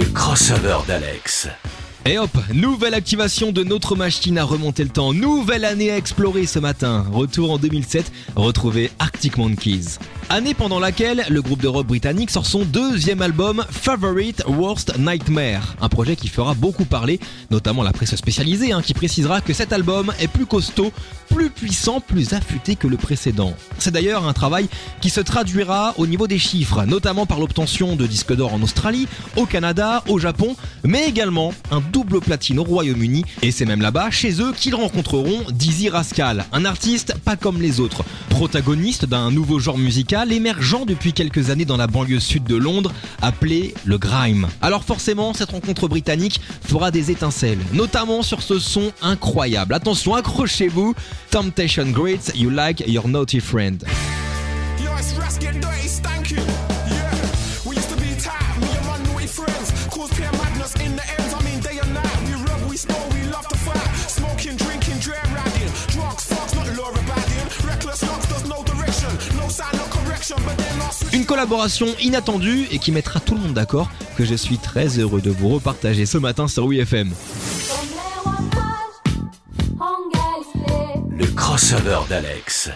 Le crossover d'Alex. Et hop, nouvelle activation de notre machine à remonter le temps. Nouvelle année à explorer ce matin. Retour en 2007, retrouvez Arctic Monkeys. Année pendant laquelle le groupe de rock britannique sort son deuxième album Favorite Worst Nightmare. Un projet qui fera beaucoup parler, notamment la presse spécialisée, hein, qui précisera que cet album est plus costaud, plus puissant, plus affûté que le précédent. C'est d'ailleurs un travail qui se traduira au niveau des chiffres, notamment par l'obtention de disques d'or en Australie, au Canada, au Japon, mais également un double platine au Royaume-Uni, et c'est même là-bas, chez eux, qu'ils rencontreront Dizzy Rascal, un artiste pas comme les autres, protagoniste d'un nouveau genre musical émergent depuis quelques années dans la banlieue sud de Londres, appelé le grime. Alors forcément, cette rencontre britannique fera des étincelles, notamment sur ce son incroyable. Attention, accrochez-vous, Temptation Greats, You Like Your Naughty Friend. Une collaboration inattendue et qui mettra tout le monde d'accord que je suis très heureux de vous repartager ce matin sur WeFM. Le crossover d'Alex.